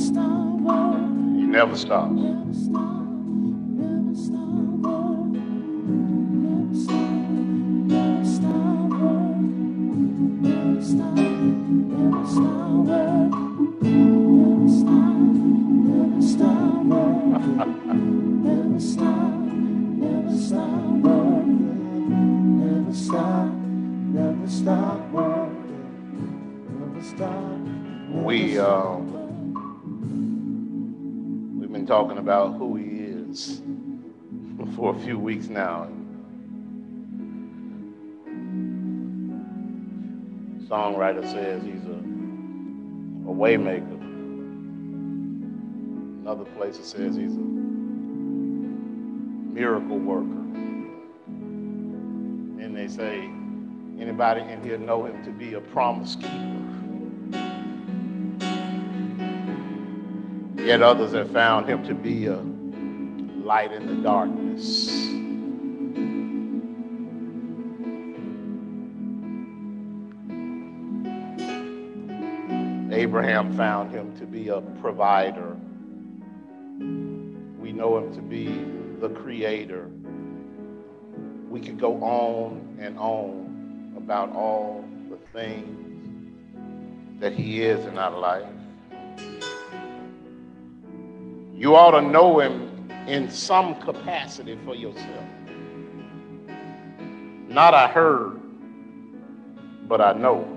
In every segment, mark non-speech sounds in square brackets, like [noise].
He never stops. We um, we've been talking about who he is for a few weeks now. Songwriter says he's a, a waymaker. Another place it says he's a miracle worker. And they say anybody in here know him to be a promise keeper. Yet others have found him to be a light in the darkness. Abraham found him to be a provider. We know him to be the creator. We could go on and on about all the things that he is in our life. You ought to know him in some capacity for yourself. Not I heard, but I know.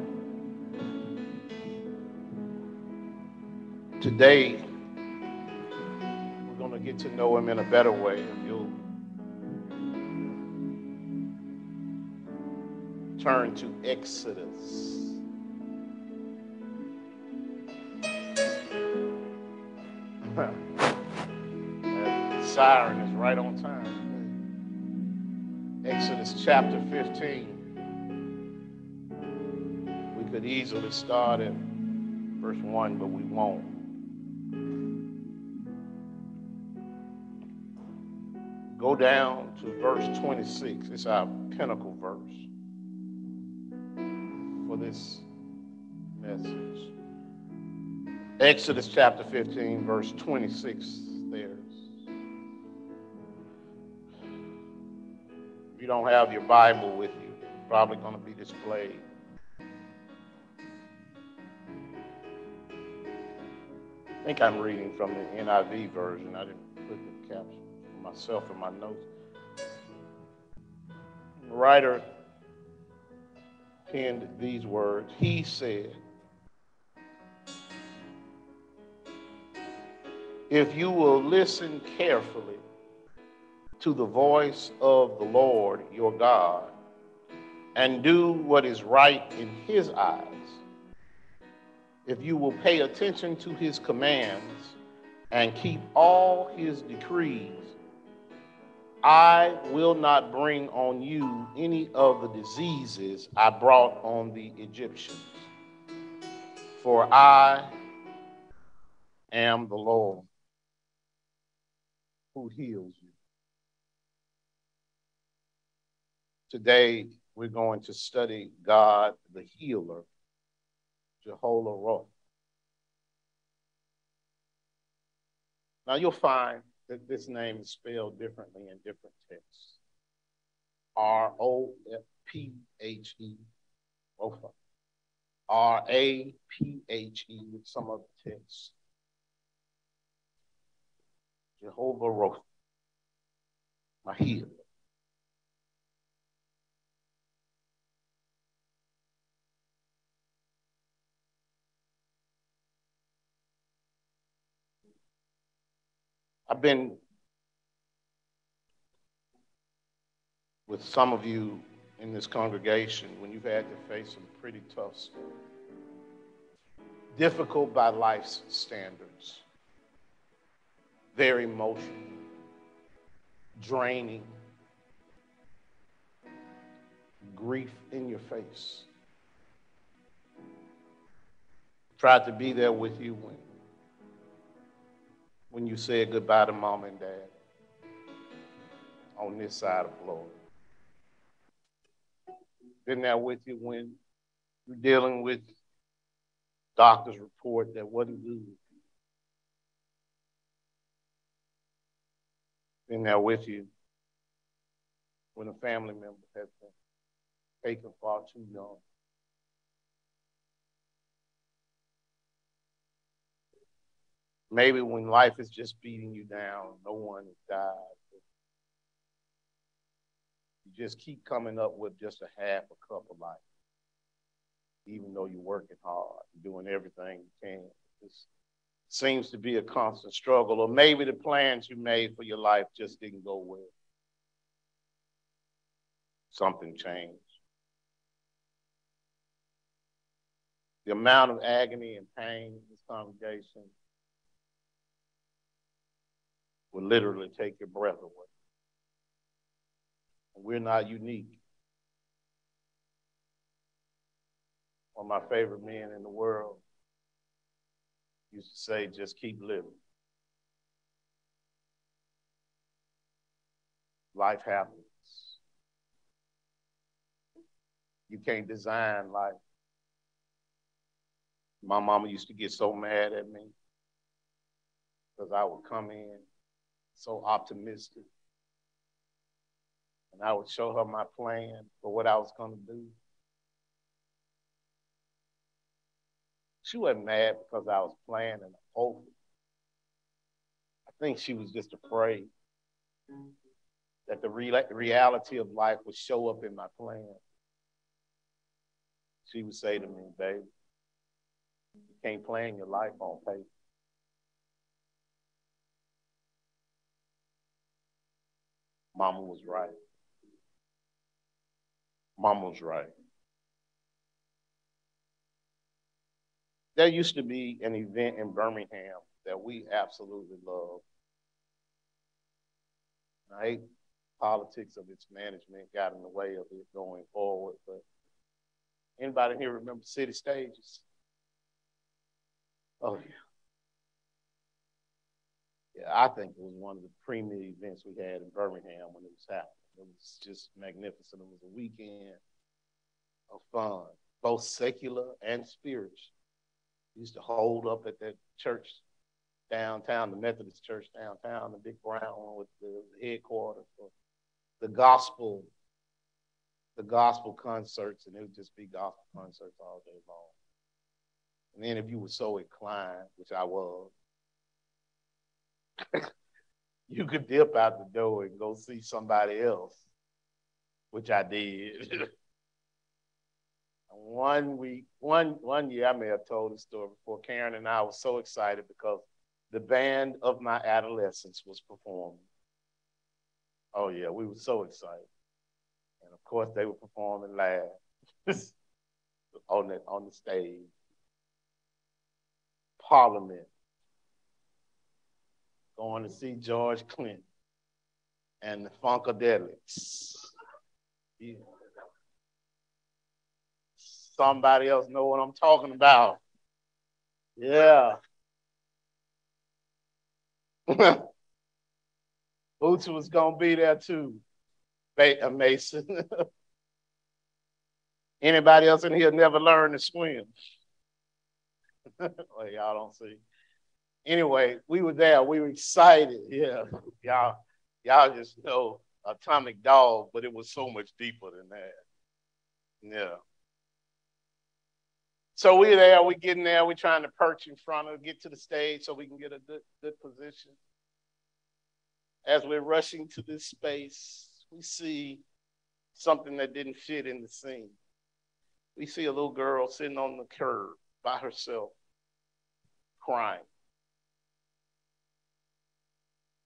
Today, we're going to get to know him in a better way. If you'll turn to Exodus. Siren is right on time. Exodus chapter 15. We could easily start at verse 1, but we won't. Go down to verse 26. It's our pinnacle verse for this message. Exodus chapter 15, verse 26 you don't have your Bible with you, it's probably going to be displayed. I think I'm reading from the NIV version. I didn't put the caption myself in my notes. The writer penned these words. He said, If you will listen carefully to the voice of the Lord your God and do what is right in his eyes, if you will pay attention to his commands and keep all his decrees, I will not bring on you any of the diseases I brought on the Egyptians, for I am the Lord who heals Today, we're going to study God the healer Jehovah Rapha. Now you'll find that this name is spelled differently in different texts. R O P H E, Rapha. R A P H E with some other texts. Jehovah Rapha, my healer. I've been with some of you in this congregation when you've had to face some pretty tough difficult by life's standards, very emotional, draining, grief in your face. Tried to be there with you when when you said goodbye to mom and dad on this side of glory? Been there with you when you're dealing with doctor's report that wasn't good. Been there with you when a family member has been taken far too young. Maybe when life is just beating you down, no one has died. You just keep coming up with just a half a cup of life, even though you're working hard, doing everything you can. It seems to be a constant struggle, or maybe the plans you made for your life just didn't go well. Something changed. The amount of agony and pain in this congregation will literally take your breath away. And we're not unique. One of my favorite men in the world used to say, just keep living. Life happens. You can't design life. My mama used to get so mad at me because I would come in so optimistic. And I would show her my plan for what I was going to do. She wasn't mad because I was planning and hoping. I think she was just afraid that the re- reality of life would show up in my plan. She would say to me, baby, you can't plan your life on paper. Mama was right. Mama was right. There used to be an event in Birmingham that we absolutely love. I hate politics of its management got in the way of it going forward, but anybody here remember City Stages? Oh yeah. I think it was one of the premier events we had in Birmingham when it was happening. It was just magnificent. It was a weekend of fun, both secular and spiritual. Used to hold up at that church downtown, the Methodist church downtown, the big brown one with the headquarters for the gospel, the gospel concerts, and it would just be gospel concerts all day long. And then if you were so inclined, which I was, [laughs] you could dip out the door and go see somebody else, which I did. [laughs] one week, one one year, I may have told the story before. Karen and I were so excited because the band of my adolescence was performing. Oh yeah, we were so excited, and of course they were performing live [laughs] on the on the stage. Parliament going to see George Clinton and the Funkadelics. Yeah. Somebody else know what I'm talking about. Yeah. [laughs] Boots was gonna be there too. Beta uh, Mason. [laughs] Anybody else in here never learned to swim? [laughs] well, y'all don't see anyway, we were there. We were excited. Yeah, y'all, y'all just know Atomic Dog, but it was so much deeper than that. Yeah. So we're there. We're getting there. We're trying to perch in front of, get to the stage so we can get a good, good position. As we're rushing to this space, we see something that didn't fit in the scene. We see a little girl sitting on the curb by herself, crying.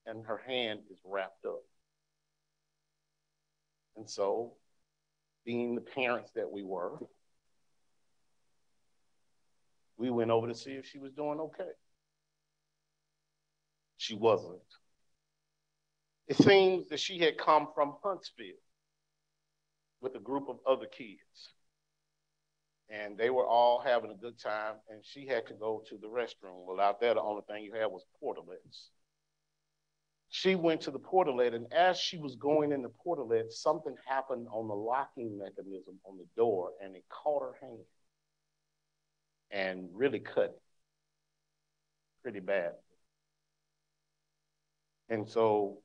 And her hand is wrapped up. And so, being the parents that we were, we went over to see if she was doing okay. She wasn't. It seems that she had come from Huntsville with a group of other kids. And they were all having a good time, and she had to go to the restroom. Well, out there, the only thing you had was portalets she went to the portalet, and as she was going in the portalet, something happened on the locking mechanism on the door, and it caught her hand and really cut it pretty bad. And so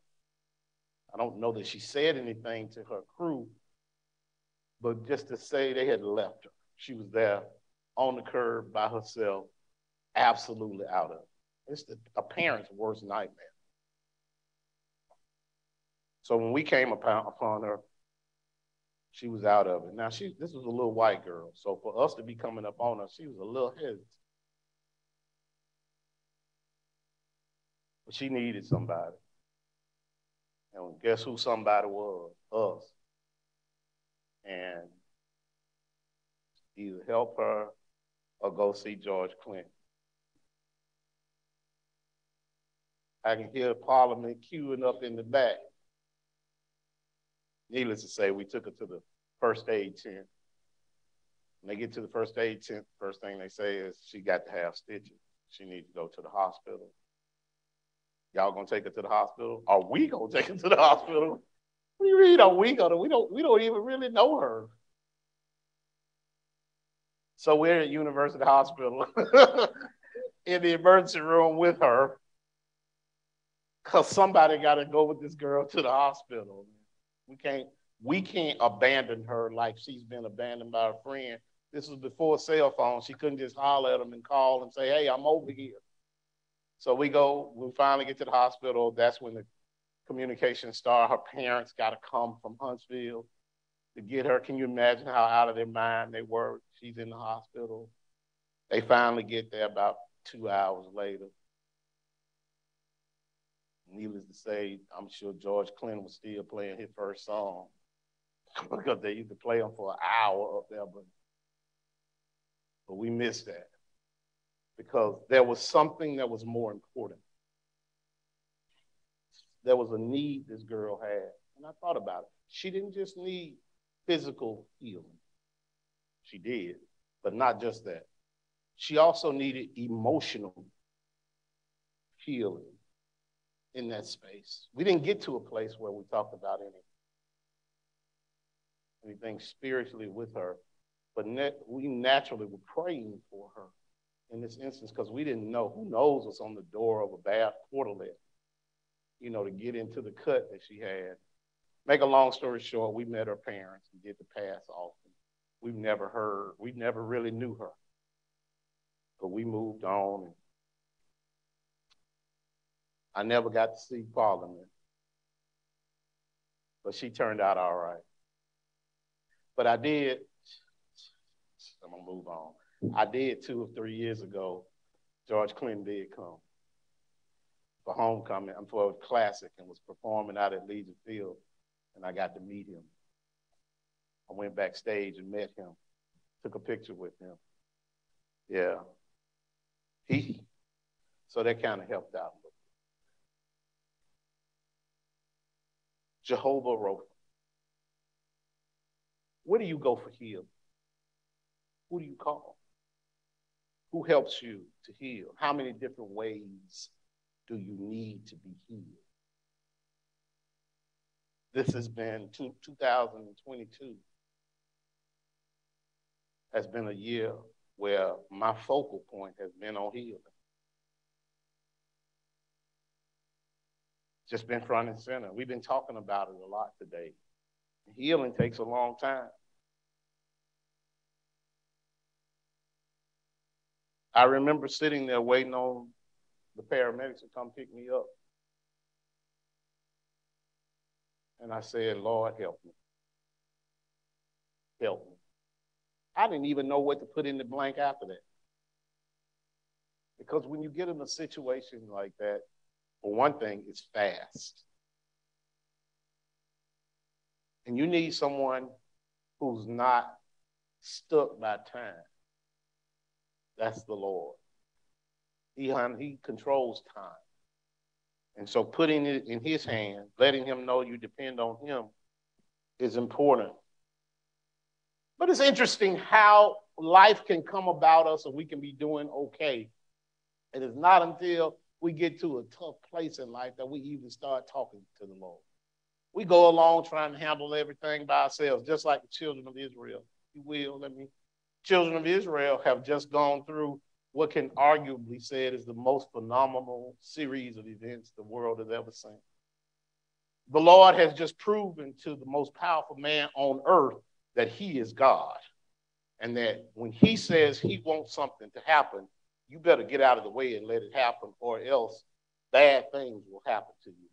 I don't know that she said anything to her crew, but just to say they had left her. She was there on the curb by herself, absolutely out of it. It's the, a parent's worst nightmare. So when we came upon, upon her, she was out of it. Now she this was a little white girl, so for us to be coming up on her, she was a little hesitant. But she needed somebody. And guess who somebody was? Us. And either help her or go see George Clinton. I can hear Parliament queuing up in the back. Needless to say, we took her to the first aid tent. When they get to the first aid tent, first thing they say is she got to have stitches. She needs to go to the hospital. Y'all gonna take her to the hospital? Are we gonna take her to the hospital? What do? Are we gonna? We don't. We don't even really know her. So we're at University Hospital [laughs] in the emergency room with her because somebody got to go with this girl to the hospital. We can't we can't abandon her like she's been abandoned by a friend. This was before cell phones. She couldn't just holler at them and call and say, "Hey, I'm over here." So we go. We finally get to the hospital. That's when the communication started. Her parents got to come from Huntsville to get her. Can you imagine how out of their mind they were? She's in the hospital. They finally get there about two hours later. Needless to say, I'm sure George Clinton was still playing his first song [laughs] because they used to play them for an hour up there, but, but we missed that because there was something that was more important. There was a need this girl had, and I thought about it. She didn't just need physical healing. She did, but not just that. She also needed emotional healing in that space. We didn't get to a place where we talked about any, anything spiritually with her, but we naturally were praying for her in this instance because we didn't know who knows what's on the door of a bad portalet, you know, to get into the cut that she had. Make a long story short, we met her parents and did the pass off. We've never heard, we never really knew her. But we moved on. And I never got to see Parliament. But she turned out all right. But I did, I'm to move on. I did two or three years ago. George Clinton did come for homecoming, I'm for a classic, and was performing out at Legion Field and I got to meet him. I went backstage and met him, took a picture with him. Yeah. He, so that kind of helped out. Jehovah Rapha. Where do you go for healing? Who do you call? Who helps you to heal? How many different ways do you need to be healed? This has been two, 2022 has been a year where my focal point has been on healing. Just been front and center. We've been talking about it a lot today. Healing takes a long time. I remember sitting there waiting on the paramedics to come pick me up. And I said, Lord, help me. Help me. I didn't even know what to put in the blank after that. Because when you get in a situation like that, for one thing, it's fast. And you need someone who's not stuck by time. That's the Lord. He, he controls time. And so putting it in his hand, letting him know you depend on him is important. But it's interesting how life can come about us and we can be doing okay. It is not until we get to a tough place in life that we even start talking to the Lord. We go along trying to handle everything by ourselves, just like the children of Israel. You will, let me. Children of Israel have just gone through what can arguably said is the most phenomenal series of events the world has ever seen. the Lord has just proven to the most powerful man on earth that he is God. And that when he says he wants something to happen, you better get out of the way and let it happen, or else bad things will happen to you.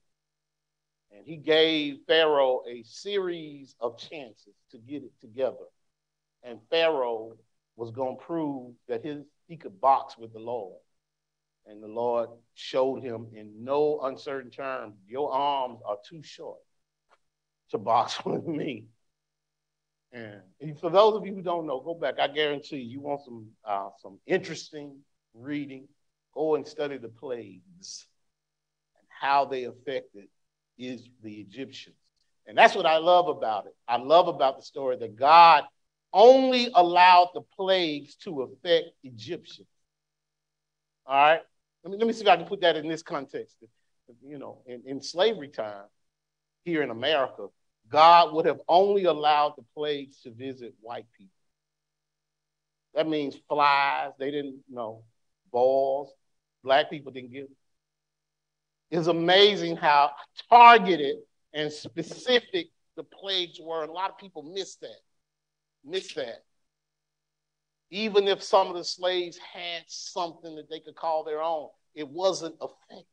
And he gave Pharaoh a series of chances to get it together. And Pharaoh was going to prove that his, he could box with the Lord. And the Lord showed him in no uncertain terms, Your arms are too short to box [laughs] with me. And for those of you who don't know, go back. I guarantee you, you want some uh, some interesting reading. Go and study the plagues and how they affected is the Egyptians. And that's what I love about it. I love about the story that God only allowed the plagues to affect Egyptians. All right? Let me, let me see if I can put that in this context. You know, in, in slavery time here in America, God would have only allowed the plagues to visit white people. That means flies, they didn't know, balls, black people didn't get. it. It's amazing how targeted and specific the plagues were. And a lot of people miss that. Miss that even if some of the slaves had something that they could call their own, it wasn't affected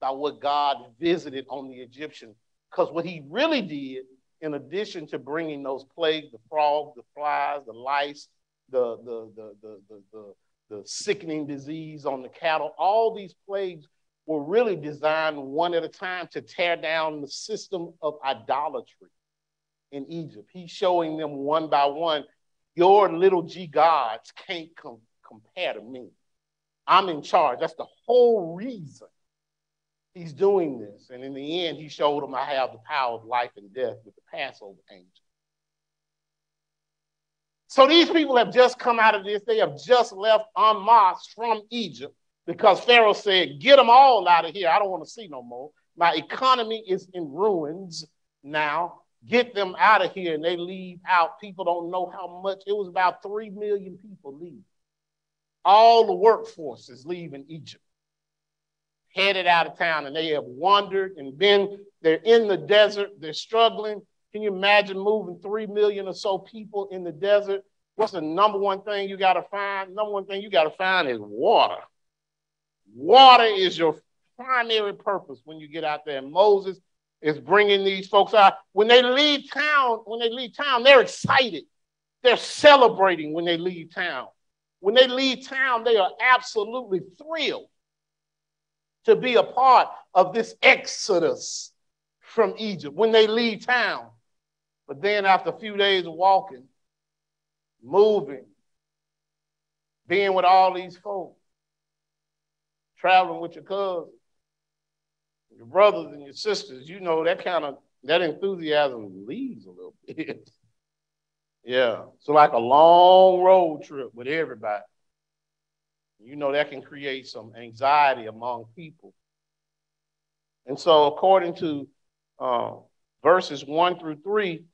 by what God visited on the Egyptians. Because what he really did, in addition to bringing those plagues, the frogs, the flies, the lice, the, the, the, the, the, the, the sickening disease on the cattle, all these plagues were really designed one at a time to tear down the system of idolatry in Egypt. He's showing them one by one your little g gods can't com- compare to me. I'm in charge. That's the whole reason he's doing this. And in the end, he showed them I have the power of life and death with the Passover angel. So these people have just come out of this. They have just left en masse from Egypt because Pharaoh said, Get them all out of here. I don't want to see no more. My economy is in ruins now get them out of here and they leave out. People don't know how much. It was about 3 million people leaving. All the workforce is leaving Egypt, headed out of town, and they have wandered and been, they're in the desert, they're struggling. Can you imagine moving 3 million or so people in the desert? What's the number one thing you got to find? Number one thing you got to find is water. Water is your primary purpose when you get out there. Moses is bringing these folks out. When they leave town, when they leave town, they're excited. They're celebrating when they leave town. When they leave town, they are absolutely thrilled to be a part of this exodus from Egypt when they leave town. But then, after a few days of walking, moving, being with all these folks, traveling with your cousins, your brothers and your sisters, you know that kind of that enthusiasm leaves a little bit. [laughs] yeah. So like a long road trip with everybody. You know that can create some anxiety among people. And so according to uh, verses 1 through 3,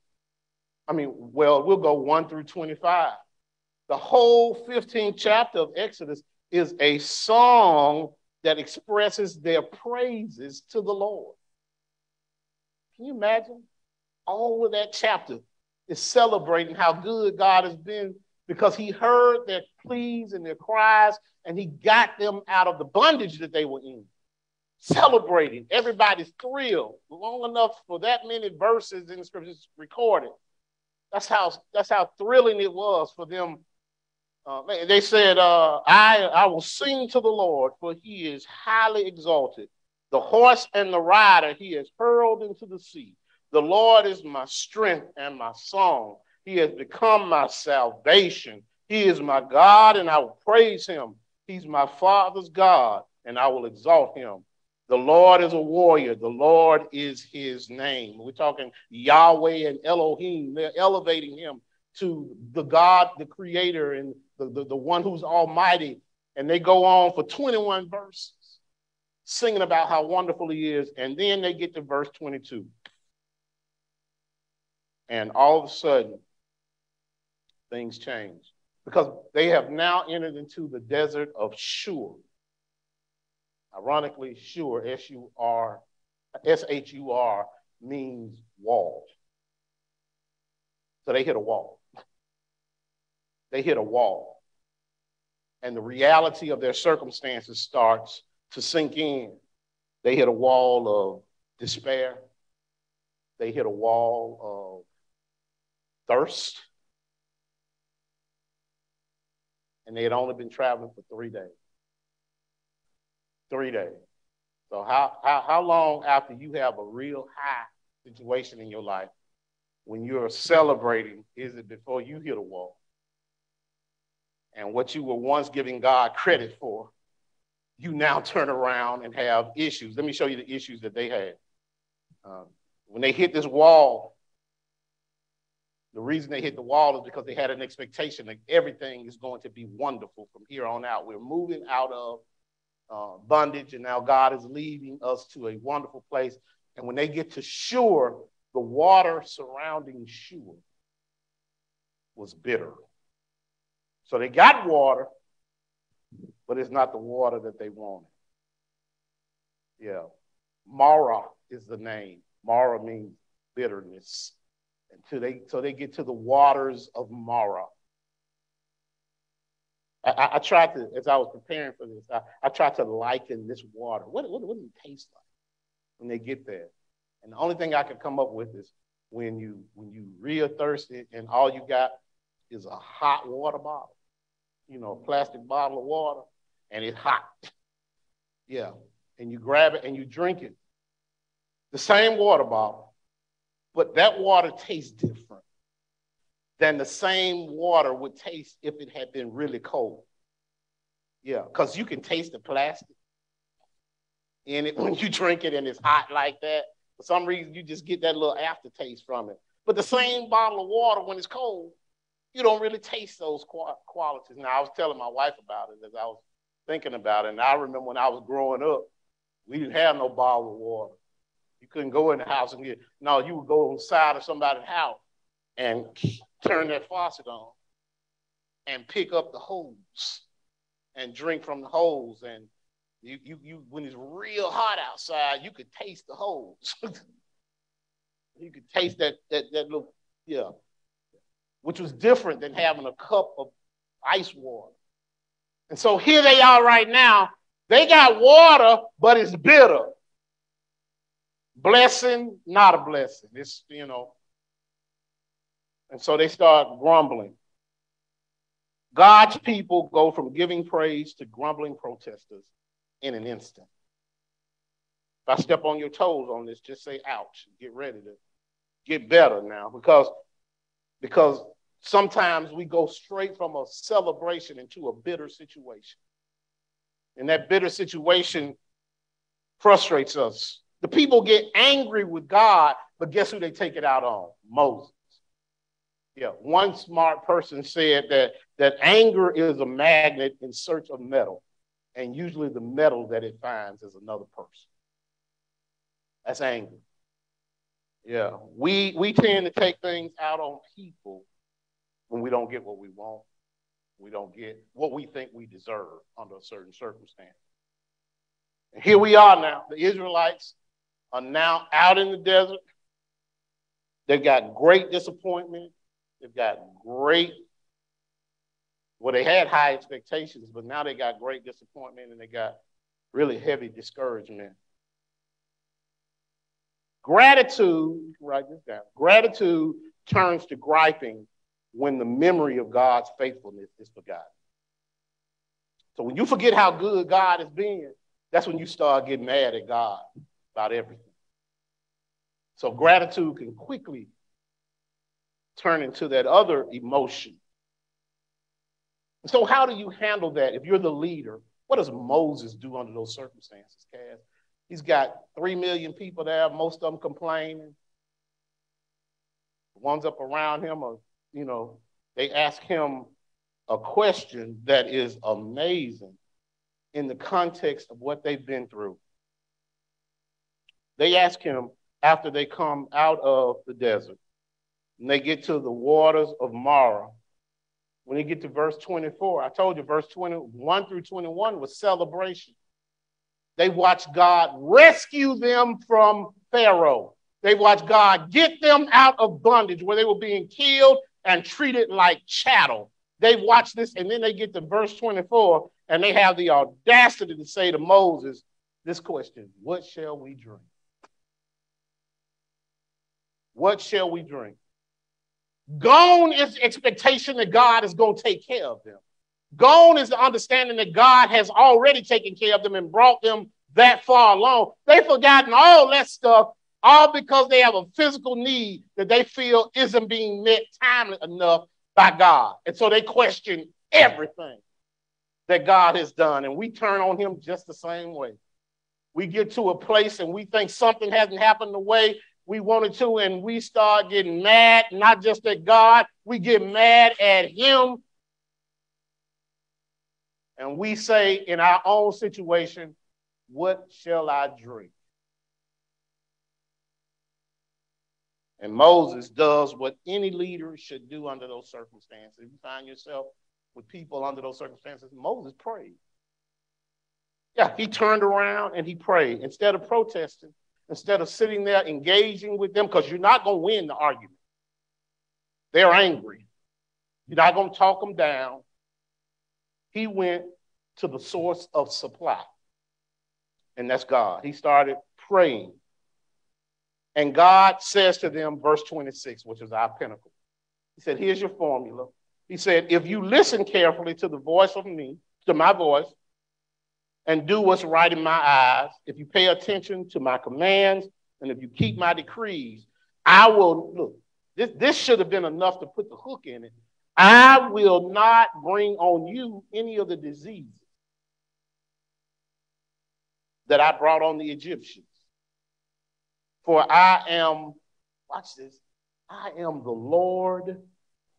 I mean, well, we'll go 1 through 25. The whole 15th chapter of Exodus is a song that expresses their praises to the Lord. Can you imagine? All of that chapter is celebrating how good God has been because he heard their pleas and their cries and he got them out of the bondage that they were in. Celebrating. Everybody's thrilled. Long enough for that many verses in the scriptures recorded. That's how that's how thrilling it was for them uh, they said, uh, I, I will sing to the Lord, for he is highly exalted. The horse and the rider he has hurled into the sea. The Lord is my strength and my song. He has become my salvation. He is my God, and I will praise him. He's my father's God, and I will exalt him. The Lord is a warrior. The Lord is his name. We're talking Yahweh and Elohim. They're elevating him to the God, the creator, and the, the, the one who's almighty. And they go on for 21 verses singing about how wonderful he is. And then they get to verse 22. And all of a sudden, things change because they have now entered into the desert of Shur. Ironically, Shur, S U R, S H U R, means wall. So they hit a wall. They hit a wall. And the reality of their circumstances starts to sink in. They hit a wall of despair. They hit a wall of thirst. And they had only been traveling for three days. Three days. So how, how, how long after you have a real high situation in your life, when you're celebrating, is it before you hit a wall? And what you were once giving God credit for, you now [laughs] turn around and have issues. Let me show you the issues that they had. Um, when they hit this wall, the reason they hit the wall is because they had an expectation that everything is going to be wonderful from here on out. We're moving out of uh, bondage, and now God is leading us to a wonderful place. And when they get to Shur, the water surrounding Shur was bitter. So they got water, but it's not the water that they wanted. Yeah. Marah is the name. Marah means bitterness. Until they, so they get to the waters of Marah. I, I, tried to, as I was preparing for this, I, I tried to liken this water. What, what, what does it taste like when they get there? And the only thing I could come up with is when you when you real thirsty and all you got is a hot water bottle, you know, a plastic bottle of water, and it's hot. Yeah. And you grab it and you drink it. The same water bottle, but that water tastes different than the same water would taste if it had been really cold. Yeah, because you can taste the plastic in it [laughs] when you drink it and it's hot like that. For some reason, you just get that little aftertaste from it. But the same bottle of water, when it's cold, you don't really taste those qualities. Now, I was telling my wife about it as I was thinking about it. And I remember when I was growing up, we didn't have no bottle of water. You couldn't go in the house and get, no, you would go on the side of somebody's house and turn that faucet on and pick up the hose and drink from the hose. And you, you, you when it's real hot outside, you could taste the hose. [laughs] you could taste that, that, that little, yeah, which was different than having a cup of ice water. And so here they are right now. They got water, but it's bitter. Blessing, not a blessing. It's, you know, and so they start grumbling. God's people go from giving praise to grumbling protesters in an instant. If I step on your toes on this, just say ouch. Get ready to get better now because, because sometimes we go straight from a celebration into a bitter situation. And that bitter situation frustrates us. The people get angry with God, but guess who they take it out on? Moses. Yeah, one smart person said that, that anger is a magnet in search of metal, and usually the metal that it finds is another person. That's anger. Yeah, we, we tend to take things out on people when we don't get what we want. We don't get what we think we deserve under a certain circumstance. And here we are now. The Israelites are now out in the desert. They've got great disappointment. They've got great, well, they had high expectations, but now they got great disappointment and they got really heavy discouragement. Gratitude, write this down. Gratitude turns to griping when the memory of God's faithfulness is forgotten. So when you forget how good God has been, that's when you start getting mad at God about everything. So gratitude can quickly turn into that other emotion. So, how do you handle that if you're the leader? What does Moses do under those circumstances, Cass? He's got three million people there, most of them complaining. The ones up around him are, you know, they ask him a question that is amazing in the context of what they've been through. They ask him after they come out of the desert, and they get to the waters of Marah. When you get to verse 24, I told you verse 21 through 21 was celebration. They watched God rescue them from Pharaoh. They watched God get them out of bondage where they were being killed and treated like chattel. They watched this, and then they get to verse 24, and they have the audacity to say to Moses this question What shall we drink? What shall we drink? Gone is the expectation that God is going to take care of them. Gone is the understanding that God has already taken care of them and brought them that far along. They've forgotten all that stuff, all because they have a physical need that they feel isn't being met timely enough by God. And so they question everything that God has done. And we turn on Him just the same way. We get to a place and we think something hasn't happened the way we wanted to, and we start getting mad, not just at God, we get mad at Him. And we say in our own situation, What shall I drink? And Moses does what any leader should do under those circumstances. If you find yourself with people under those circumstances, Moses prayed. Yeah, he turned around and he prayed. Instead of protesting, instead of sitting there engaging with them, because you're not going to win the argument. They're angry. You're not going to talk them down. He went to the source of supply, and that's God. He started praying. And God says to them, verse 26, which is our pinnacle. He said, Here's your formula. He said, If you listen carefully to the voice of me, to my voice, and do what's right in my eyes, if you pay attention to my commands, and if you keep my decrees, I will look. This, this should have been enough to put the hook in it. I will not bring on you any of the diseases that I brought on the Egyptians. For I am, watch this, I am the Lord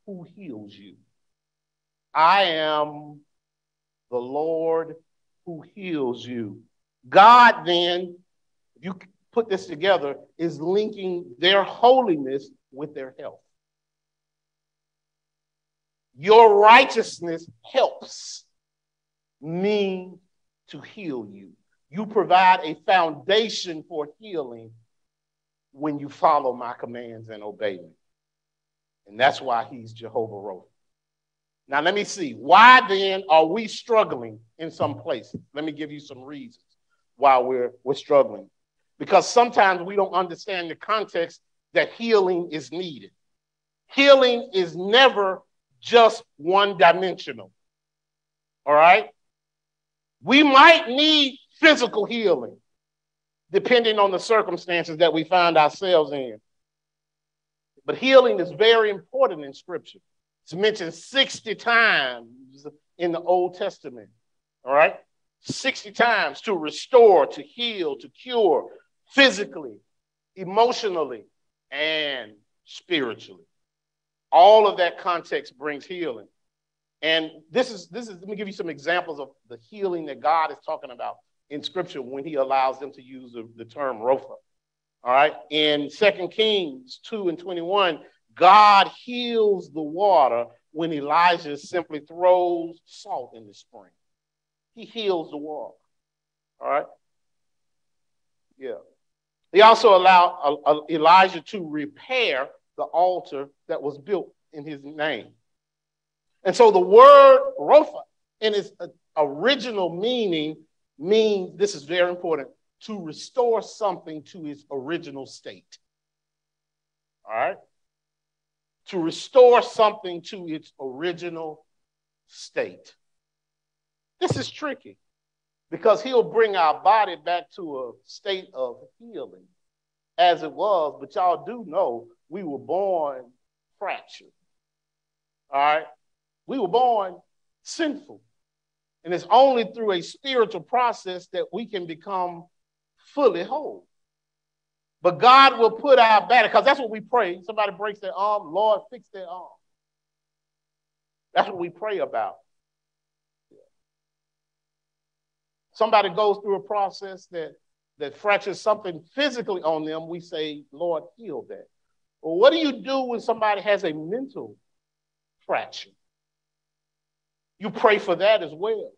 who heals you. I am the Lord who heals you. God then, if you put this together, is linking their holiness with their health. Your righteousness helps me to heal you. You provide a foundation for healing when you follow my commands and obey me. And that's why he's Jehovah Rapha. Now, let me see. Why then are we struggling in some places? Let me give you some reasons why we're, we're struggling. Because sometimes we don't understand the context that healing is needed. Healing is never just one dimensional. All right? We might need physical healing depending on the circumstances that we find ourselves in. But healing is very important in Scripture. It's mentioned 60 times in the Old Testament. All right? 60 times to restore, to heal, to cure physically, emotionally, and spiritually. All of that context brings healing. And this is this is let me give you some examples of the healing that God is talking about in scripture when he allows them to use the, the term Rapha. All right. In Second Kings 2 and 21, God heals the water when Elijah simply throws salt in the spring. He heals the water. All right? Yeah. He also allowed uh, uh, Elijah to repair the altar that was built in his name. And so the word Rapha, in its uh, original meaning, means this is very important to restore something to its original state. All right? To restore something to its original state. This is tricky because he'll bring our body back to a state of healing as it was, but y'all do know we were born fractured. All right? We were born sinful. And it's only through a spiritual process that we can become fully whole. But God will put our back, because that's what we pray. Somebody breaks their arm, Lord, fix their arm. That's what we pray about. Somebody goes through a process that, that fractures something physically on them, we say, Lord, heal that. Well, what do you do when somebody has a mental fracture? You pray for that as well.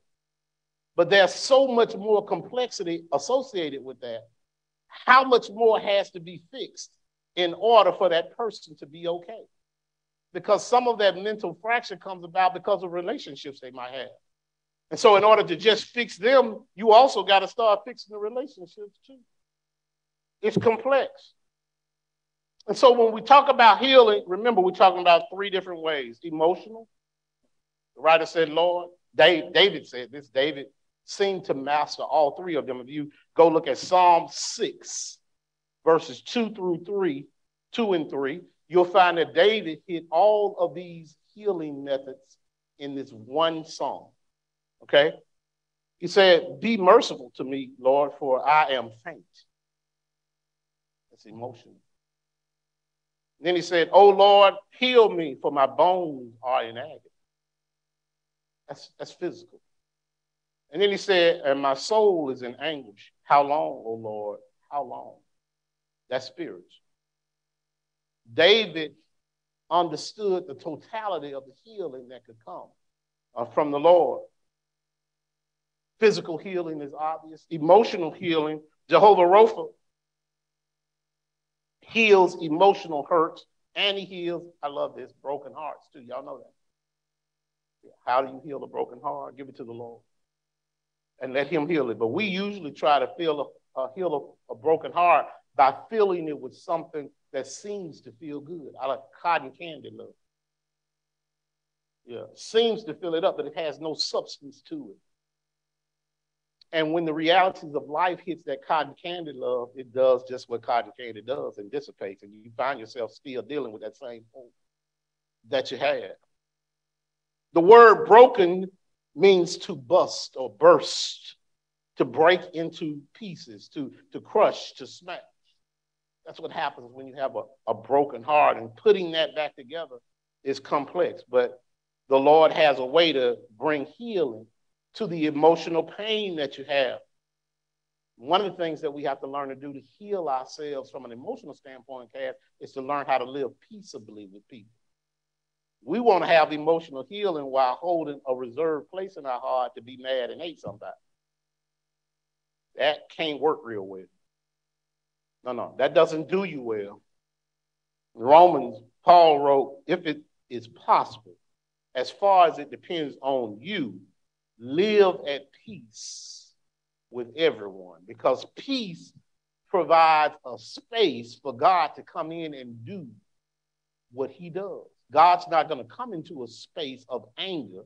But there's so much more complexity associated with that how much more has to be fixed in order for that person to be okay? Because some of that mental fracture comes about because of relationships they might have. And so, in order to just fix them, you also got to start fixing the relationships too. It's complex. And so, when we talk about healing, remember, we're talking about three different ways emotional. The writer said, Lord, Dave, David said this. David seemed to master all three of them. If you go look at Psalm 6, verses 2 through 3, 2 and 3, you'll find that David hit all of these healing methods in this one song. Okay? He said, Be merciful to me, Lord, for I am faint. That's emotional. Then he said, Oh Lord, heal me, for my bones are in agony. That's, that's physical. And then he said, And my soul is in anguish. How long, O Lord? How long? That's spiritual. David understood the totality of the healing that could come uh, from the Lord. Physical healing is obvious, emotional healing, Jehovah Rapha heals emotional hurts, and he heals, I love this, broken hearts too. Y'all know that. How do you heal a broken heart? Give it to the Lord and let him heal it. But we usually try to feel a, uh, heal a, a broken heart by filling it with something that seems to feel good. I like cotton candy love. Yeah, seems to fill it up, but it has no substance to it. And when the realities of life hits that cotton candy love, it does just what cotton candy does and dissipates, and you find yourself still dealing with that same hope that you had. The word broken means to bust or burst, to break into pieces, to, to crush, to smash. That's what happens when you have a, a broken heart, and putting that back together is complex. But the Lord has a way to bring healing to the emotional pain that you have. One of the things that we have to learn to do to heal ourselves from an emotional standpoint, Cass, is to learn how to live peaceably with people. We want to have emotional healing while holding a reserved place in our heart to be mad and hate somebody. That can't work real well. No, no, that doesn't do you well. Romans, Paul wrote, if it is possible, as far as it depends on you, live at peace with everyone because peace provides a space for God to come in and do what he does. God's not going to come into a space of anger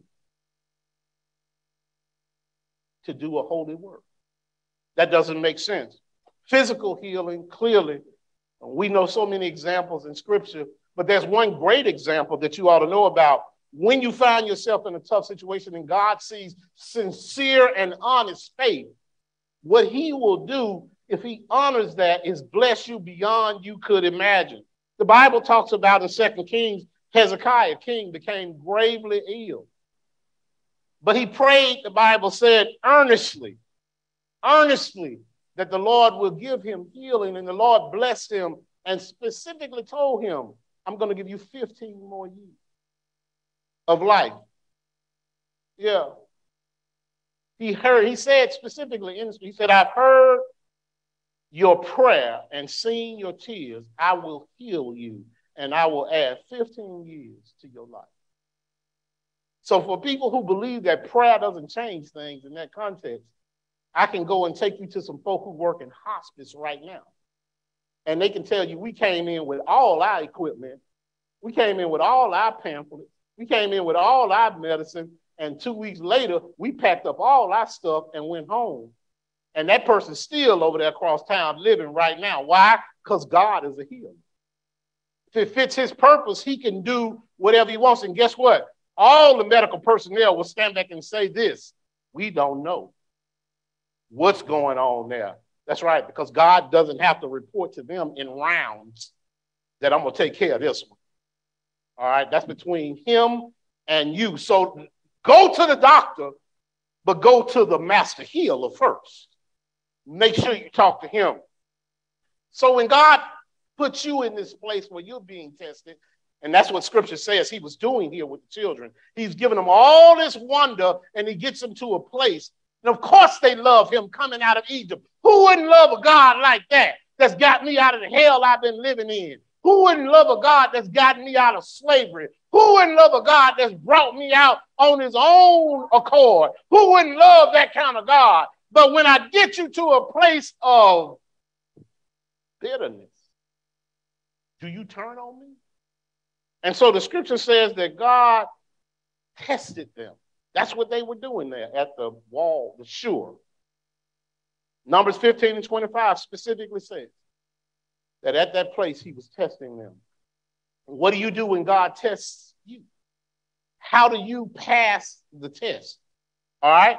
to do a holy work. That doesn't make sense. Physical healing, clearly, we know so many examples in Scripture, but there's one great example that you ought to know about. When you find yourself in a tough situation and God sees sincere and honest faith, what He will do if He honors that is bless you beyond you could imagine. The Bible talks about in Second Kings Hezekiah, king, became gravely ill. But he prayed, the Bible said, earnestly, earnestly, that the Lord will give him healing. And the Lord blessed him and specifically told him, I'm going to give you 15 more years of life. Yeah. He heard, he said specifically, he said, I've heard your prayer and seen your tears. I will heal you and I will add 15 years to your life. So, for people who believe that prayer doesn't change things in that context, I can go and take you to some folk who work in hospice right now. And they can tell you we came in with all our equipment, we came in with all our pamphlets, we came in with all our medicine, and two weeks later, we packed up all our stuff and went home. And that person's still over there across town living right now. Why? Because God is a healer. If it fits his purpose, he can do whatever he wants. And guess what? All the medical personnel will stand back and say this we don't know what's going on there. That's right, because God doesn't have to report to them in rounds that I'm going to take care of this one. All right, that's between him and you. So go to the doctor, but go to the master healer first. Make sure you talk to him. So when God put you in this place where you're being tested. And that's what scripture says he was doing here with the children. He's giving them all this wonder and he gets them to a place And of course they love him coming out of Egypt. Who wouldn't love a God like that? That's got me out of the hell I've been living in. Who wouldn't love a God that's gotten me out of slavery? Who wouldn't love a God that's brought me out on his own accord? Who wouldn't love that kind of God? But when I get you to a place of bitterness, do you turn on me? And so the scripture says that God tested them. That's what they were doing there at the wall, the Shur. Numbers 15 and 25 specifically says that at that place he was testing them. What do you do when God tests you? How do you pass the test? All right?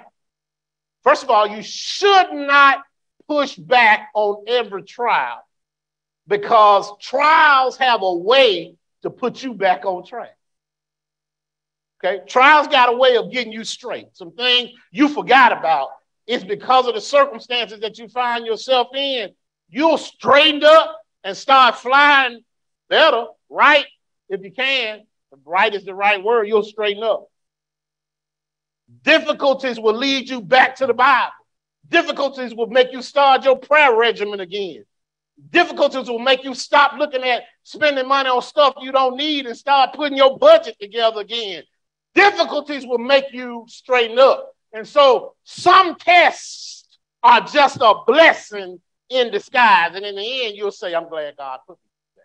First of all, you should not push back on every trial because trials have a way to put you back on track. Okay? Trials got a way of getting you straight. Some things you forgot about. It's because of the circumstances that you find yourself in. You'll straighten up and start flying better, right? If you can. Right is the right word, you'll straighten up. Difficulties will lead you back to the Bible. Difficulties will make you start your prayer regimen again. Difficulties will make you stop looking at spending money on stuff you don't need and start putting your budget together again. Difficulties will make you straighten up. And so some tests are just a blessing in disguise. And in the end, you'll say, I'm glad God put me there.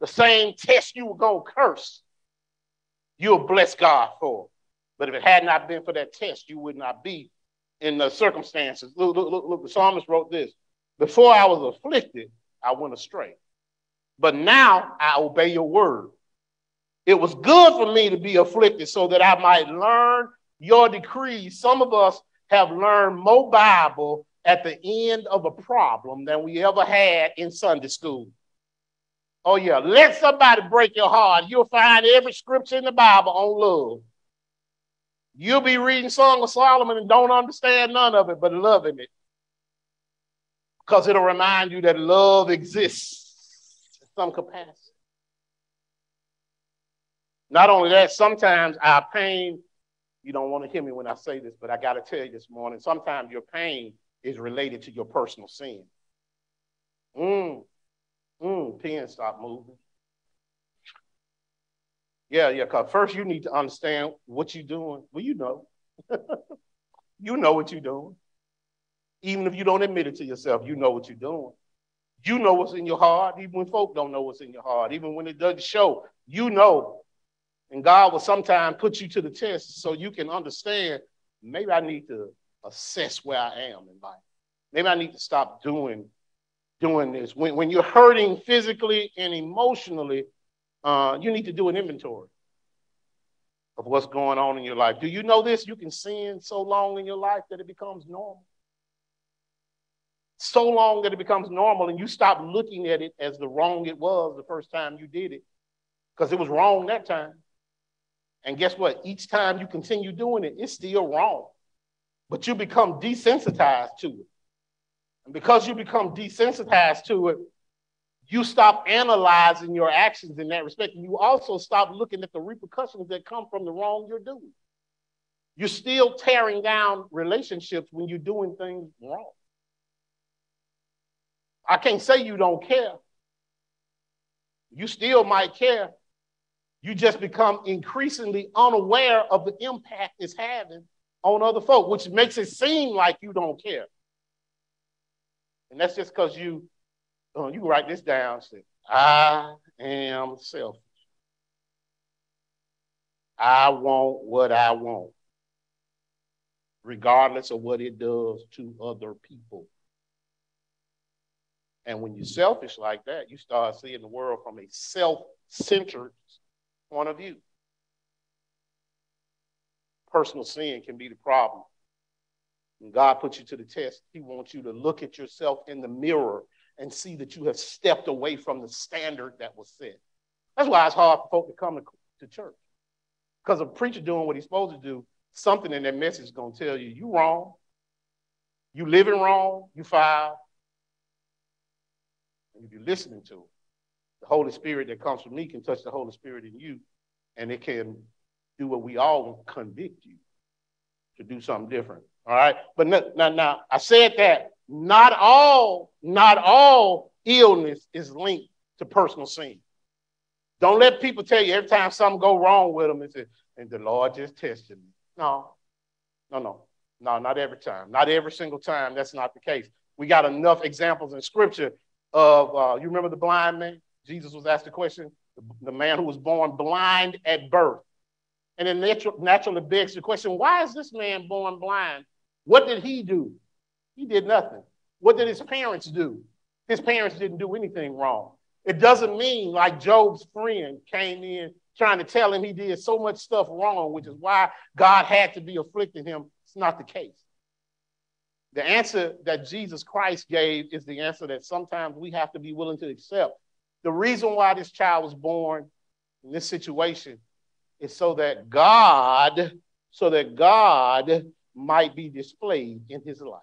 The same test you were going to curse, you'll bless God for. But if it had not been for that test, you would not be in the circumstances. Look, look, look, look the psalmist wrote this Before I was afflicted, I went astray. But now I obey your word. It was good for me to be afflicted so that I might learn your decrees. Some of us have learned more Bible at the end of a problem than we ever had in Sunday school. Oh, yeah. Let somebody break your heart. You'll find every scripture in the Bible on love. You'll be reading Song of Solomon and don't understand none of it, but loving it. Because it'll remind you that love exists in some capacity. Not only that, sometimes our pain, you don't want to hear me when I say this, but I got to tell you this morning, sometimes your pain is related to your personal sin. Mm, mm, pen stop moving. Yeah, yeah, because first you need to understand what you're doing. Well, you know. [laughs] you know what you're doing. Even if you don't admit it to yourself, you know what you're doing. You know what's in your heart, even when folk don't know what's in your heart. Even when it doesn't show, you know and God will sometimes put you to the test so you can understand maybe I need to assess where I am in life. Maybe I need to stop doing, doing this. When, when you're hurting physically and emotionally, uh, you need to do an inventory of what's going on in your life. Do you know this? You can sin so long in your life that it becomes normal. So long that it becomes normal, and you stop looking at it as the wrong it was the first time you did it, because it was wrong that time. And guess what? Each time you continue doing it, it's still wrong. But you become desensitized to it. And because you become desensitized to it, you stop analyzing your actions in that respect. And you also stop looking at the repercussions that come from the wrong you're doing. You're still tearing down relationships when you're doing things wrong. I can't say you don't care. You still might care, you just become increasingly unaware of the impact it's having on other folk, which makes it seem like you don't care. And that's just because you, uh, you write this down. Say, I am selfish. I want what I want, regardless of what it does to other people. And when you're selfish like that, you start seeing the world from a self centered point of view. Personal sin can be the problem. When God puts you to the test, He wants you to look at yourself in the mirror and see that you have stepped away from the standard that was set. That's why it's hard for folk to come to, to church. Because a preacher doing what he's supposed to do, something in that message is going to tell you, you're wrong. You living wrong. You foul. And if you're listening to it, the Holy Spirit that comes from me can touch the Holy Spirit in you, and it can do what we all convict you to do something different. All right. But now, now I said that not all, not all illness is linked to personal sin. Don't let people tell you every time something go wrong with them, it's a, and the Lord just tested me. No, no, no, no, not every time. Not every single time. That's not the case. We got enough examples in Scripture of, uh, you remember the blind man? Jesus was asked the question, the, man who was born blind at birth. And then natural, naturally begs the question, why is this man born blind? What did he do? He did nothing. What did his parents do? His parents didn't do anything wrong. It doesn't mean like Job's friend came in trying to tell him he did so much stuff wrong, which is why God had to be afflicting him. It's not the case. The answer that Jesus Christ gave is the answer that sometimes we have to be willing to accept. The reason why this child was born in this situation is so that God, so that God might be displayed in his life.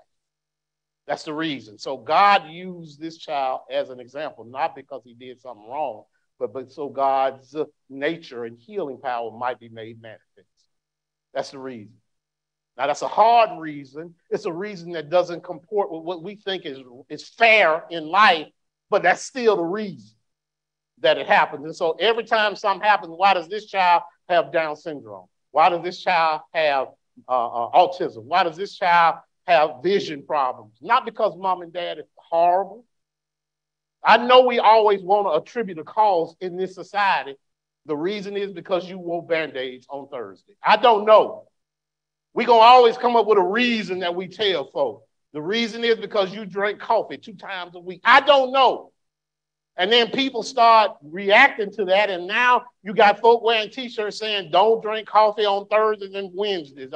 That's the reason. So God used this child as an example, not because he did something wrong, but, but so God's nature and healing power might be made manifest. That's the reason. Now, that's a hard reason. It's a reason that doesn't comport with what we think is, is fair in life, but that's still the reason that it happens. And so every time something happens, why does this child have Down syndrome? Why does this child have uh, uh, autism? Why does this child have vision problems? Not because mom and dad is horrible. I know we always want to attribute a cause in this society. The reason is because you wore band-aids on Thursday. I don't know. We're going to always come up with a reason that we tell folks. The reason is because you drink coffee two times a week. I don't know. And then people start reacting to that. And now you got folk wearing t shirts saying, don't drink coffee on Thursdays and Wednesdays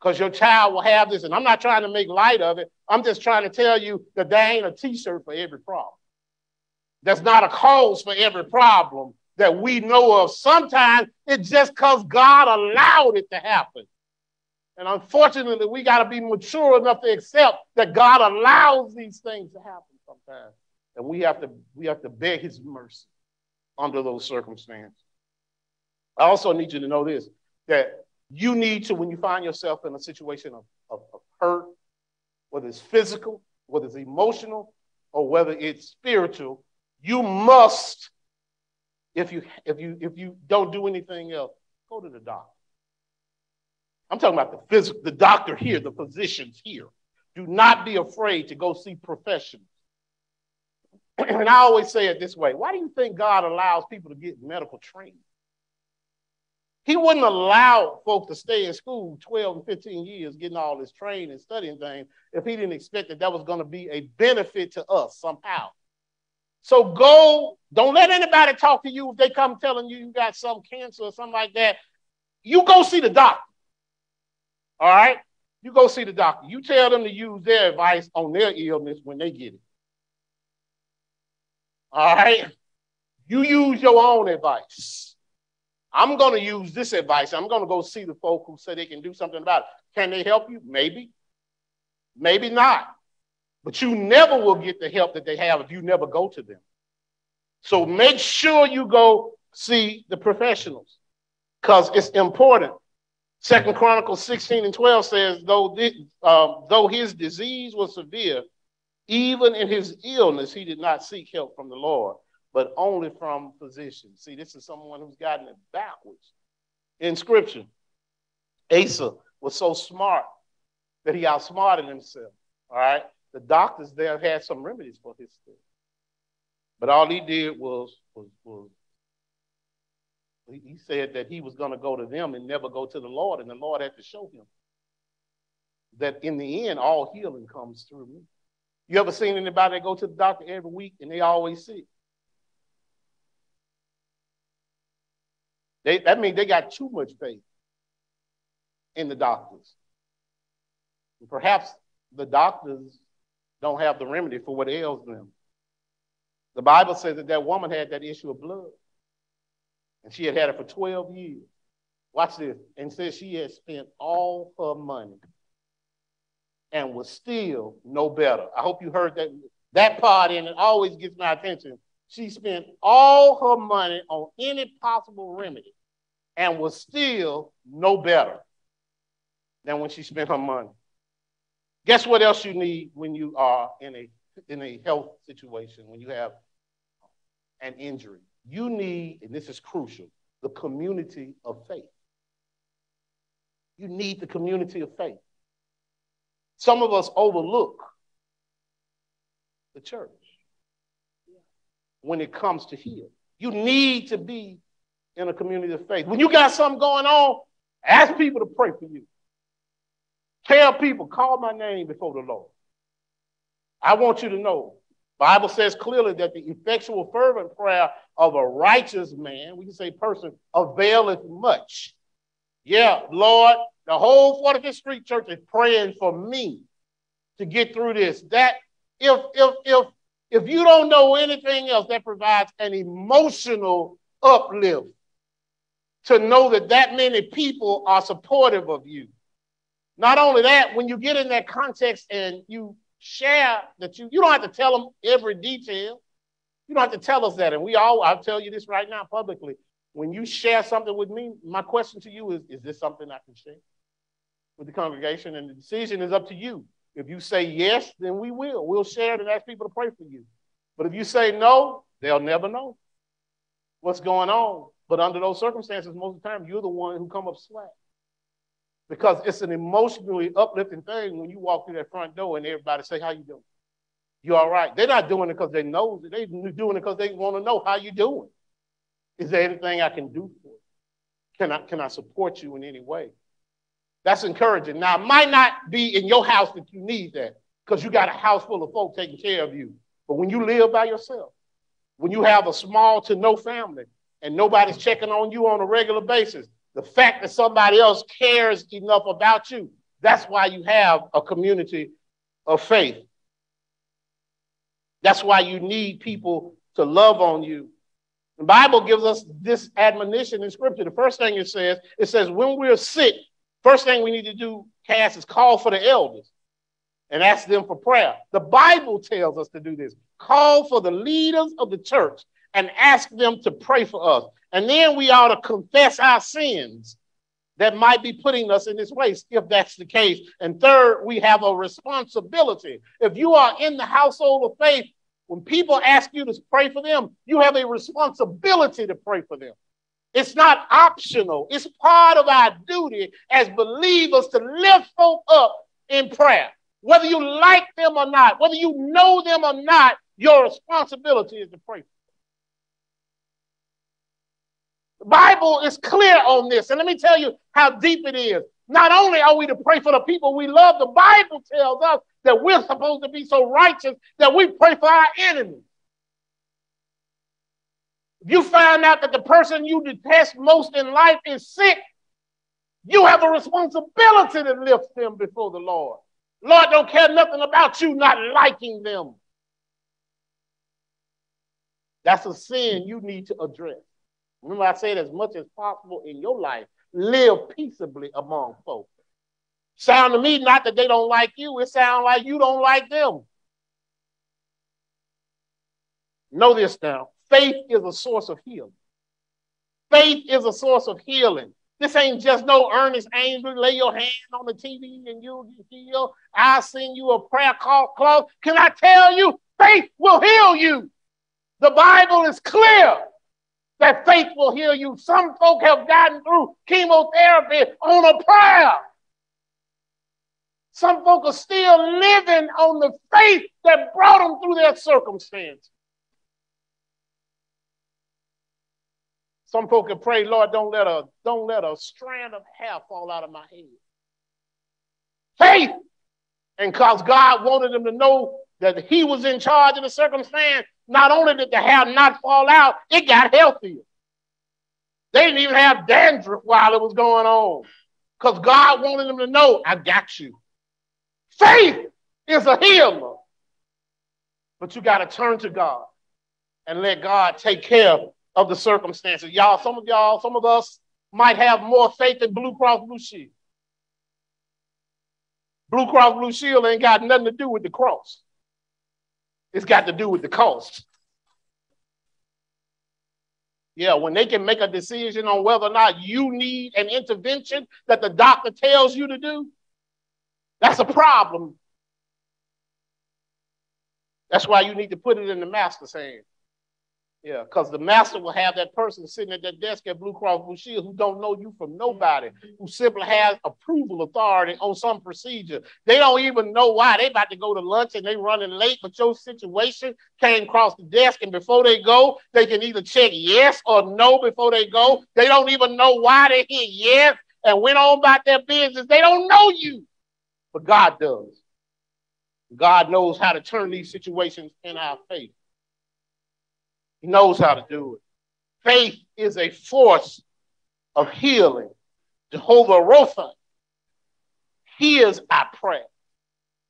because your child will have this. And I'm not trying to make light of it. I'm just trying to tell you that there ain't a t-shirt for every problem. There's not a cause for every problem that we know of. Sometimes it's just because God allowed it to happen. And unfortunately, we got to be mature enough to accept that God allows these things to happen sometimes. And we have to, we have to beg his mercy under those circumstances. I also need you to know this that you need to, when you find yourself in a situation of, of, of hurt, whether it's physical, whether it's emotional, or whether it's spiritual, you must, if you if you if you don't do anything else, go to the doctor. I'm talking about the physical, the doctor here, the physicians here. Do not be afraid to go see professionals. [clears throat] and I always say it this way: Why do you think God allows people to get medical training? He wouldn't allow folks to stay in school 12 and 15 years getting all this training and studying things if he didn't expect that that was going to be a benefit to us somehow. So go, don't let anybody talk to you if they come telling you you got some cancer or something like that. You go see the doctor. All right? You go see the doctor. You tell them to use their advice on their illness when they get it. All right? You use your own advice. I'm going to use this advice. I'm going to go see the folk who say they can do something about it. Can they help you? Maybe. Maybe not. But you never will get the help that they have if you never go to them. So make sure you go see the professionals because it's important. Second Chronicles 16 and 12 says, though, this, um, though his disease was severe, even in his illness, he did not seek help from the Lord but only from physicians. See, this is someone who's gotten it backwards in scripture. Asa was so smart that he outsmarted himself. All right. The doctors there had some remedies for his thing. But all he did was, was, was he said that he was going to go to them and never go to the Lord, and the Lord had to show him that in the end, all healing comes through me. You ever seen anybody go to the doctor every week and they always sick? They, that means they got too much faith in the doctors. And perhaps the doctors don't have the remedy for what ails them. The Bible says that that woman had that issue of blood, and she had had it for 12 years. Watch this. And says she had spent all her money and was still no better. I hope you heard that, that part, and it always gets my attention. She spent all her money on any possible remedy and was still no better. than when she spent her money. Guess what else you need when you are in a in a health situation, when you have an injury? You need, and this is crucial, the community of faith. You need the community of faith. Some of us overlook the church when it comes to heal. You need to be in a community of faith. When you got something going on, ask people to pray for you. Tell people, call my name before the Lord. I want you to know, Bible says clearly that the effectual fervent prayer of a righteous man, we can say person, availeth much. Yeah, Lord, the whole 45th Street Church is praying for me to get through this. That if if if if you don't know anything else, that provides an emotional uplift to know that that many people are supportive of you. Not only that, when you get in that context and you share that you, you don't have to tell them every detail. You don't have to tell us that. And we all, I'll tell you this right now publicly. When you share something with me, my question to you is, is this something I can share with the congregation? And the decision is up to you. If you say yes, then we will. We'll share it and ask people to pray for you. But if you say no, they'll never know what's going on. But under those circumstances, most of the time, you're the one who come up slack. Because it's an emotionally uplifting thing when you walk through that front door and everybody say, how you doing? You all right? They're not doing it because they know it. They're doing it because they want to know how you doing. Is there anything I can do for you? Can I, can I support you in any way? That's encouraging. Now, it might not be in your house that you need that because you got a house full of folk taking care of you. But when you live by yourself, when you have a small to no family and nobody's checking on you on a regular basis, the fact that somebody else cares enough about you, that's why you have a community of faith. That's why you need people to love on you. The Bible gives us this admonition in scripture. The first thing it says, it says, when we're sick, first thing we need to do, Cass, is call for the elders and ask them for prayer. The Bible tells us to do this. Call for the leaders of the church and ask them to pray for us. And then we ought to confess our sins that might be putting us in this place, if that's the case. And third, we have a responsibility. If you are in the household of faith, when people ask you to pray for them, you have a responsibility to pray for them. It's not optional. It's part of our duty as believers to lift folk up in prayer. Whether you like them or not, whether you know them or not, your responsibility is to pray. The Bible is clear on this. And let me tell you how deep it is. Not only are we to pray for the people we love, the Bible tells us that we're supposed to be so righteous that we pray for our enemies. If you find out that the person you detest most in life is sick, you have a responsibility to lift them before the Lord. Lord don't care nothing about you not liking them. That's a sin you need to address. Remember, I said as much as possible in your life, live peaceably among folks. Sound to me not that they don't like you, it sounds like you don't like them. Know this now faith is a source of healing. Faith is a source of healing. This ain't just no Ernest Angley. Lay your hand on the TV and you'll get healed. I'll send you a prayer call close. Can I tell you, faith will heal you. The Bible is clear that faith will heal you. Some folk have gotten through chemotherapy on a prayer. Some folk are still living on the faith that brought them through their circumstance. Some folk can pray, Lord, don't let a don't let a strand of hair fall out of my head. Faith. And because God wanted them to know that He was in charge of the circumstance, not only did the hair not fall out, it got healthier. They didn't even have dandruff while it was going on. Because God wanted them to know, I got you. Faith is a healer. But you got to turn to God and let God take care of the circumstances. Y'all, some of y'all, some of us might have more faith than Blue Cross Blue Shield. Blue Cross Blue Shield ain't got nothing to do with the cross. It's got to do with the cost. Yeah, when they can make a decision on whether or not you need an intervention that the doctor tells you to do, that's a problem. That's why you need to put it in the master's hand. Yeah, because the master will have that person sitting at that desk at Blue Cross Blue Shield who don't know you from nobody, who simply has approval authority on some procedure. They don't even know why. They about to go to lunch and they running late, but your situation came across the desk, and before they go, they can either check yes or no before they go. They don't even know why they hit yes and went on about their business. They don't know you, but God does. God knows how to turn these situations in our favor. He knows how to do it. Faith is a force of healing. Jehovah Rapha hears our prayer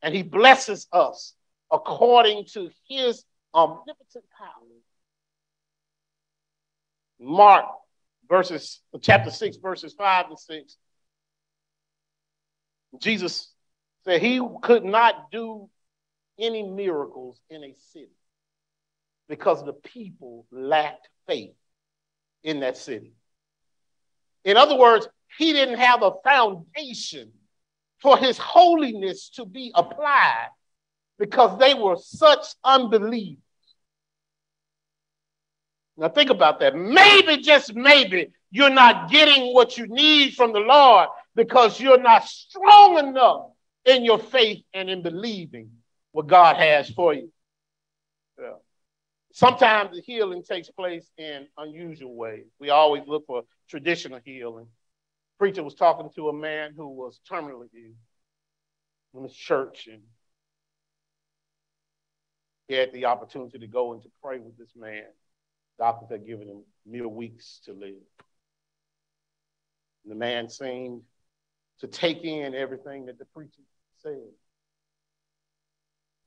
and he blesses us according to his omnipotent power. Mark verses chapter 6 verses 5 and 6 Jesus said he could not do any miracles in a city because the people lacked faith in that city. In other words, he didn't have a foundation for his holiness to be applied because they were such unbelievers. Now, think about that. Maybe, just maybe, you're not getting what you need from the Lord because you're not strong enough in your faith and in believing what God has for you. Sometimes the healing takes place in unusual ways. We always look for traditional healing. Preacher was talking to a man who was terminally ill in his church, and he had the opportunity to go and to pray with this man. Doctors had given him mere weeks to live. And the man seemed to take in everything that the preacher said.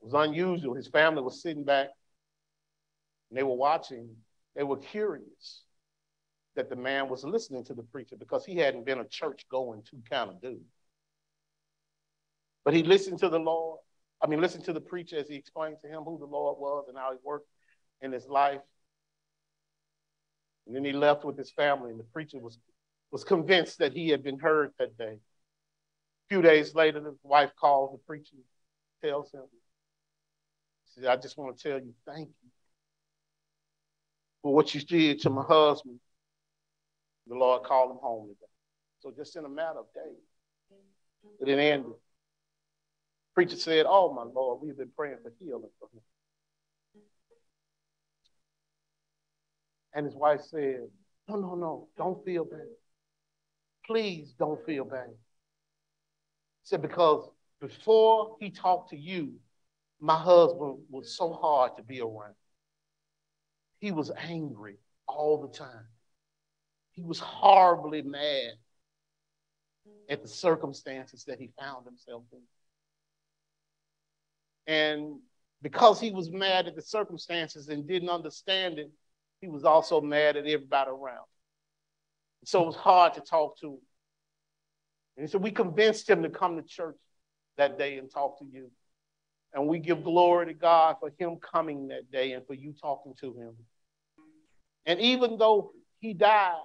It was unusual. His family was sitting back and they were watching, they were curious that the man was listening to the preacher because he hadn't been a church going to kind of dude. But he listened to the Lord. I mean, listened to the preacher as he explained to him who the Lord was and how he worked in his life. And then he left with his family, and the preacher was, was convinced that he had been heard that day. A few days later, the wife calls the preacher, tells him, said, I just want to tell you thank you for what you did to my husband. The Lord called him home today. So just in a matter of days, it didn't. Preacher said, Oh, my Lord, we've been praying for healing for him. And his wife said, No, no, no, don't feel bad. Please don't feel bad. He said, Because before he talked to you, my husband was so hard to be around. He was angry all the time. He was horribly mad at the circumstances that he found himself in. And because he was mad at the circumstances and didn't understand it, he was also mad at everybody around. So it was hard to talk to him. And so we convinced him to come to church that day and talk to you. And we give glory to God for him coming that day and for you talking to him. And even though he died,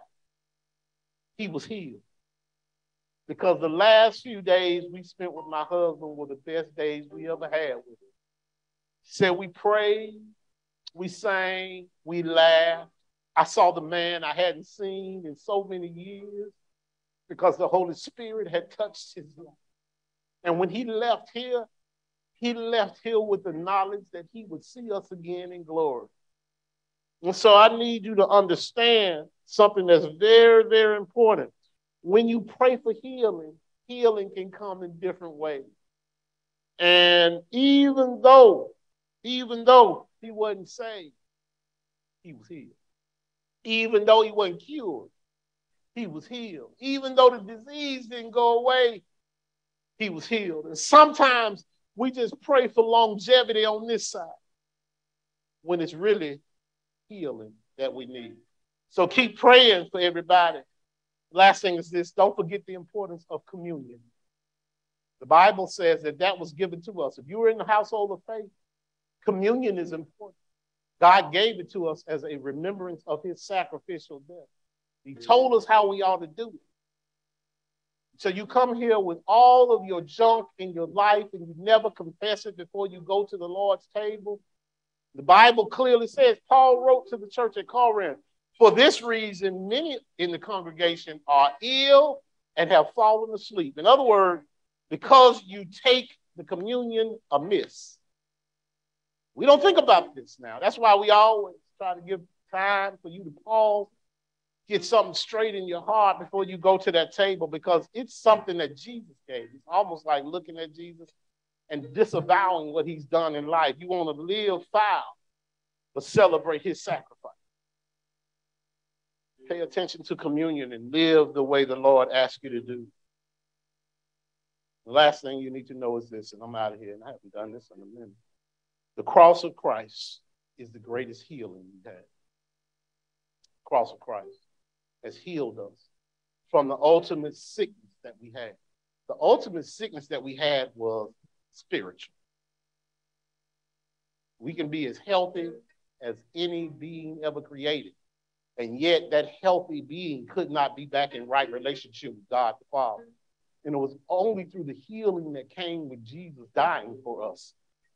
he was healed. Because the last few days we spent with my husband were the best days we ever had with him. Said we prayed, we sang, we laughed. I saw the man I hadn't seen in so many years because the Holy Spirit had touched his life. And when he left here, he left here with the knowledge that he would see us again in glory. And so I need you to understand something that's very, very important. When you pray for healing, healing can come in different ways. And even though, even though he wasn't saved, he was healed. Even though he wasn't cured, he was healed. Even though the disease didn't go away, he was healed. And sometimes we just pray for longevity on this side when it's really healing that we need. So keep praying for everybody. Last thing is this don't forget the importance of communion. The Bible says that that was given to us. If you were in the household of faith, communion is important. God gave it to us as a remembrance of his sacrificial death. He told us how we ought to do it. So you come here with all of your junk in your life and you never confess it before you go to the Lord's table. The Bible clearly says, Paul wrote to the church at Corinth, for this reason, many in the congregation are ill and have fallen asleep. In other words, because you take the communion amiss. We don't think about this now. That's why we always try to give time for you to pause get something straight in your heart before you go to that table because it's something that Jesus gave. It's almost like looking at Jesus and disavowing what he's done in life. You want to live foul, but celebrate his sacrifice. Pay attention to communion and live the way the Lord asks you to do. The last thing you need to know is this, and I'm out of here, and I haven't done this in a minute. The cross of Christ is the greatest healing you have. Cross of Christ has healed us from the ultimate sickness that we had. The ultimate sickness that we had was spiritual. We can be as healthy as any being ever created. And yet, that healthy being could not be back in right relationship with God the Father. And it was only through the healing that came with Jesus dying for us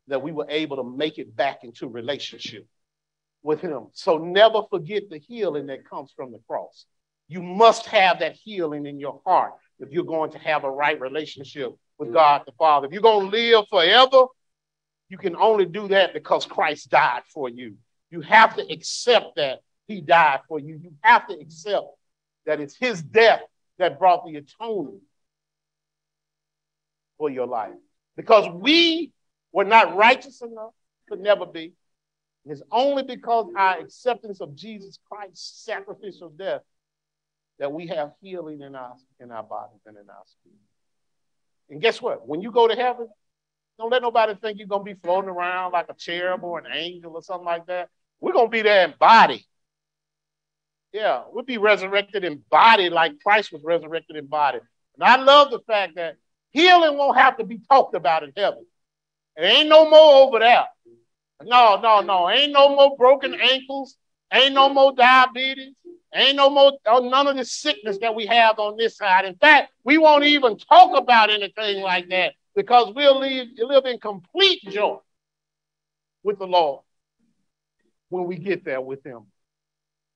that we were able to make it back into relationship with Him. So never forget the healing that comes from the cross. You must have that healing in your heart if you're going to have a right relationship with God the Father. If you're going to live forever, you can only do that because Christ died for you. You have to accept that He died for you. You have to accept that it's His death that brought the atonement for your life. Because we were not righteous enough, could never be. It's only because our acceptance of Jesus Christ's sacrificial death that we have healing in our in our bodies and in our spirit. And guess what? When you go to heaven, don't let nobody think you're gonna be floating around like a cherub or an angel or something like that. We're gonna be there in body. Yeah, we'll be resurrected in body like Christ was resurrected in body. And I love the fact that healing won't have to be talked about in heaven. It ain't no more over there. No, no, no. Ain't no more broken ankles. Ain't no more diabetes. Ain't no more, oh, none of the sickness that we have on this side. In fact, we won't even talk about anything like that because we'll live, live in complete joy with the Lord when we get there with Him.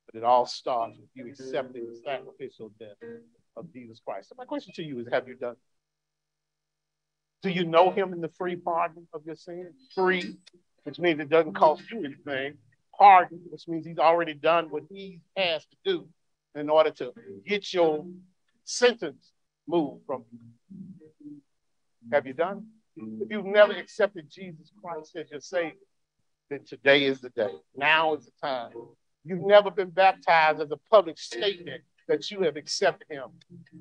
But it all starts with you accepting the sacrificial death of Jesus Christ. So my question to you is have you done? Do you know Him in the free pardon of your sins? Free, which means it doesn't cost you anything pardon, which means he's already done what he has to do in order to get your sentence moved from you. Have you done? If you've never accepted Jesus Christ as your Savior, then today is the day. Now is the time. You've never been baptized as a public statement that you have accepted Him.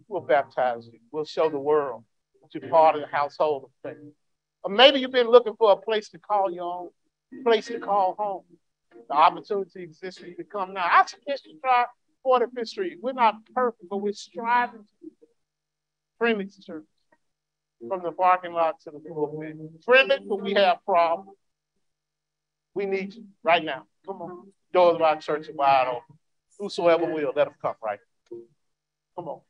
We'll baptize you. We'll show the world that you're part of the household of faith. Or maybe you've been looking for a place to call your own, place to call home the opportunity exists for you to come now. I suggest you try 45th Street. We're not perfect, but we're striving to be friendly to church. From the parking lot to the pulpit. Friendly, but we have problems. We need you right now. Come on. Doors of our church are wide open. Whosoever will, let them come right. Come on.